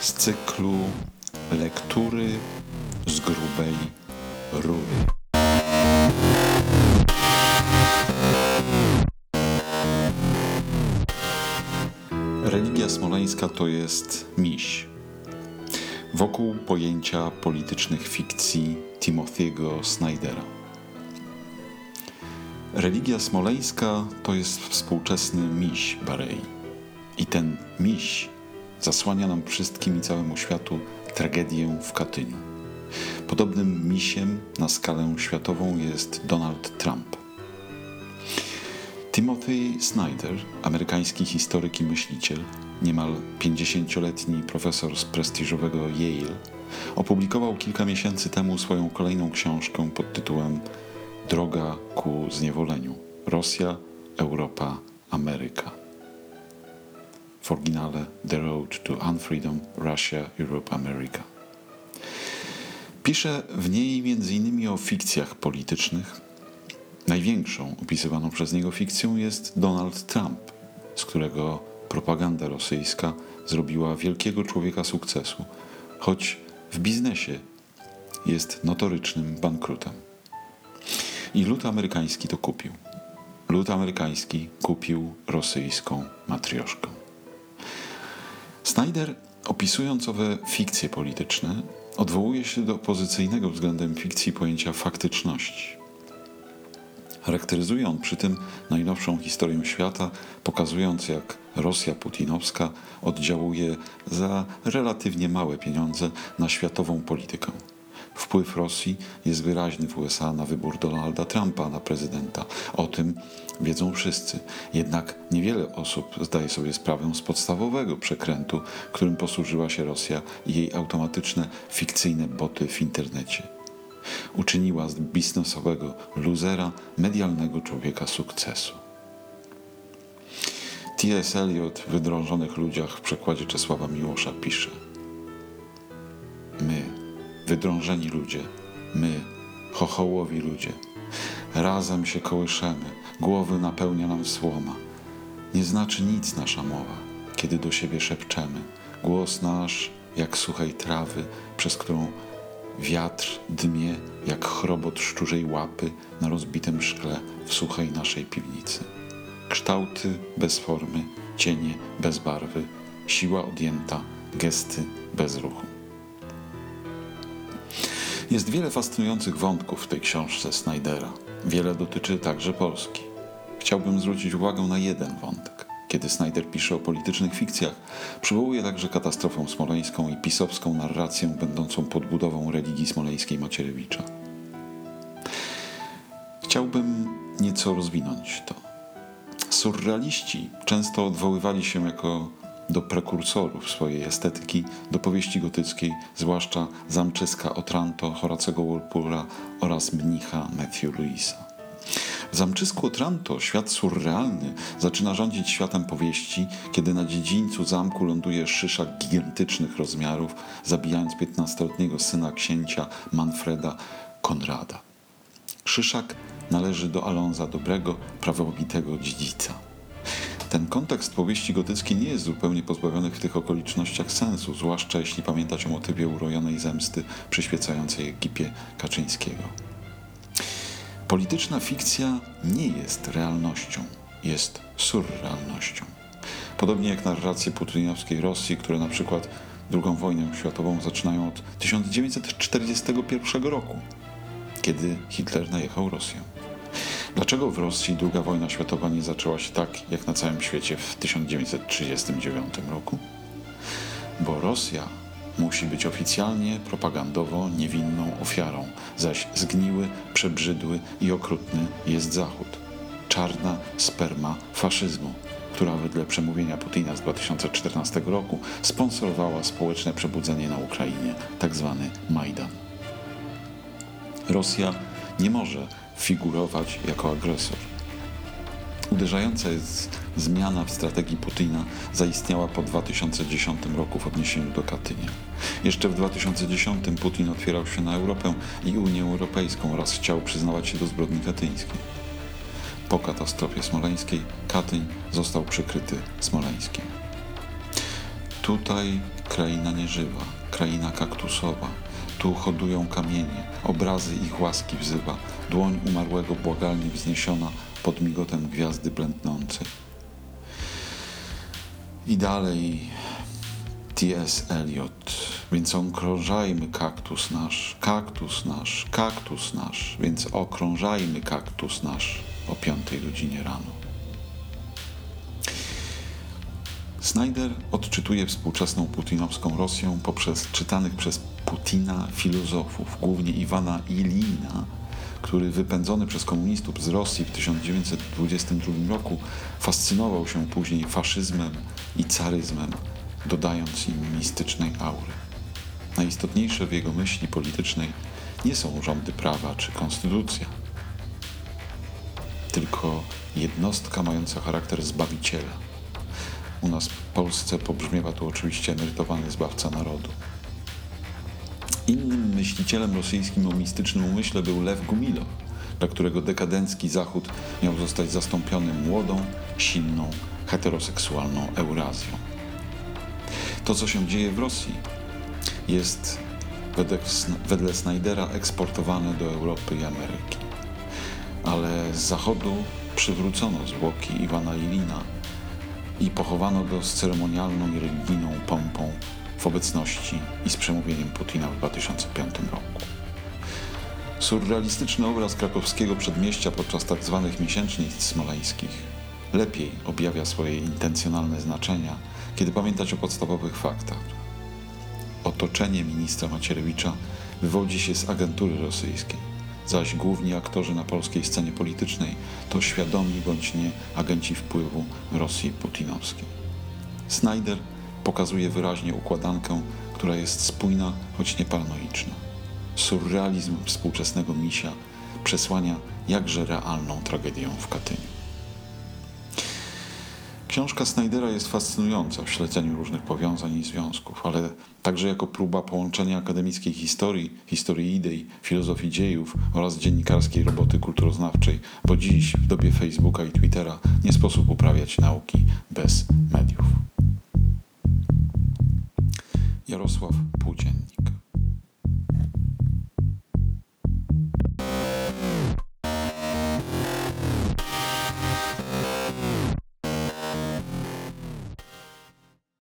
z cyklu Lektury z grubej rury. Religia smoleńska to jest miś. Wokół pojęcia politycznych fikcji Timothy'ego Snydera. Religia smoleńska to jest współczesny miś Barei. I ten miś zasłania nam wszystkim i całemu światu tragedię w Katyniu. Podobnym misiem na skalę światową jest Donald Trump. Timothy Snyder, amerykański historyk i myśliciel, niemal 50-letni profesor z prestiżowego Yale, opublikował kilka miesięcy temu swoją kolejną książkę pod tytułem Droga ku zniewoleniu Rosja, Europa, Ameryka. W oryginale The Road to Unfreedom Russia, Europe, America. Pisze w niej m.in. o fikcjach politycznych. Największą opisywaną przez niego fikcją jest Donald Trump, z którego propaganda rosyjska zrobiła wielkiego człowieka sukcesu, choć w biznesie jest notorycznym bankrutem. I lud amerykański to kupił. Lud amerykański kupił rosyjską matrioszkę. Snyder, opisując owe fikcje polityczne, odwołuje się do opozycyjnego względem fikcji pojęcia faktyczności. Charakteryzuje on przy tym najnowszą historię świata, pokazując jak Rosja putinowska oddziałuje za relatywnie małe pieniądze na światową politykę. Wpływ Rosji jest wyraźny w USA na wybór Donalda Trumpa na prezydenta. O tym wiedzą wszyscy. Jednak niewiele osób zdaje sobie sprawę z podstawowego przekrętu, którym posłużyła się Rosja i jej automatyczne, fikcyjne boty w internecie. Uczyniła z biznesowego luzera medialnego człowieka sukcesu. T.S. Eliot w Wydrążonych ludziach w przekładzie Czesława Miłosza pisze wydrążeni ludzie, my, chochołowi ludzie, razem się kołyszemy, głowy napełnia nam słoma. Nie znaczy nic nasza mowa, kiedy do siebie szepczemy. Głos nasz jak suchej trawy, przez którą wiatr dmie jak chrobot szczurzej łapy na rozbitym szkle w suchej naszej piwnicy. Kształty bez formy, cienie bez barwy, siła odjęta, gesty bez ruchu. Jest wiele fascynujących wątków w tej książce Snydera. Wiele dotyczy także Polski. Chciałbym zwrócić uwagę na jeden wątek. Kiedy Snyder pisze o politycznych fikcjach, przywołuje także katastrofę smoleńską i pisowską narrację będącą podbudową religii smoleńskiej Macierewicza. Chciałbym nieco rozwinąć to. Surrealiści często odwoływali się jako do prekursorów swojej estetyki do powieści gotyckiej, zwłaszcza Zamczyska Otranto, Horacego Walpura oraz mnicha Matthew Louisa. W Zamczysku Otranto świat surrealny zaczyna rządzić światem powieści, kiedy na dziedzińcu zamku ląduje szyszak gigantycznych rozmiarów, zabijając 15-letniego syna księcia Manfreda Konrada. Szyszak należy do Alonza Dobrego, prawowitego dziedzica. Ten kontekst powieści gotyckiej nie jest zupełnie pozbawiony w tych okolicznościach sensu, zwłaszcza jeśli pamiętać o motywie urojonej zemsty przyświecającej ekipie Kaczyńskiego. Polityczna fikcja nie jest realnością, jest surrealnością. Podobnie jak narracje putinowskiej Rosji, które na przykład II wojnę światową zaczynają od 1941 roku, kiedy Hitler najechał Rosję. Dlaczego w Rosji II wojna światowa nie zaczęła się tak, jak na całym świecie w 1939 roku? Bo Rosja musi być oficjalnie propagandowo niewinną ofiarą, zaś zgniły, przebrzydły i okrutny jest Zachód. Czarna sperma faszyzmu, która wedle przemówienia Putina z 2014 roku sponsorowała społeczne przebudzenie na Ukrainie, tzw. Tak Majdan. Rosja nie może figurować jako agresor. Uderzająca jest zmiana w strategii Putina zaistniała po 2010 roku w odniesieniu do Katynia. Jeszcze w 2010 Putin otwierał się na Europę i Unię Europejską oraz chciał przyznawać się do zbrodni katyńskiej. Po katastrofie smoleńskiej Katyń został przykryty Smoleńskiem. Tutaj kraina nieżywa, kraina kaktusowa. Tu hodują kamienie, obrazy ich łaski wzywa. Dłoń umarłego błagalnie wzniesiona pod migotem gwiazdy blędnącej. I dalej T.S. Eliot. Więc okrążajmy kaktus nasz, kaktus nasz, kaktus nasz, więc okrążajmy kaktus nasz o piątej godzinie rano. Snyder odczytuje współczesną putinowską Rosję poprzez czytanych przez Putina filozofów, głównie Iwana Ilina, który wypędzony przez komunistów z Rosji w 1922 roku fascynował się później faszyzmem i caryzmem, dodając im mistycznej aury. Najistotniejsze w jego myśli politycznej nie są rządy prawa czy konstytucja, tylko jednostka mająca charakter zbawiciela. U nas w Polsce pobrzmiewa tu oczywiście emerytowany zbawca narodu. Innym myślicielem rosyjskim o mistycznym umyśle był Lew Gumilow, dla którego dekadencki Zachód miał zostać zastąpiony młodą, silną, heteroseksualną Eurazją. To, co się dzieje w Rosji, jest wedle, Snydera eksportowane do Europy i Ameryki. Ale z Zachodu przywrócono zwłoki Iwana Ilina i pochowano go z ceremonialną i religijną pompą w obecności i z przemówieniem Putina w 2005 roku. Surrealistyczny obraz krakowskiego przedmieścia podczas tzw. Tak miesięcznic smoleńskich lepiej objawia swoje intencjonalne znaczenia, kiedy pamiętać o podstawowych faktach. Otoczenie ministra Macierewicza wywodzi się z agentury rosyjskiej, zaś główni aktorzy na polskiej scenie politycznej to świadomi bądź nie agenci wpływu Rosji putinowskiej. Snyder pokazuje wyraźnie układankę, która jest spójna, choć nie paranoiczna. Surrealizm współczesnego misia przesłania jakże realną tragedię w Katyniu. Książka Snydera jest fascynująca w śledzeniu różnych powiązań i związków, ale także jako próba połączenia akademickiej historii, historii idei, filozofii dziejów oraz dziennikarskiej roboty kulturoznawczej, bo dziś w dobie Facebooka i Twittera nie sposób uprawiać nauki bez mediów. Jarosław Płóciennik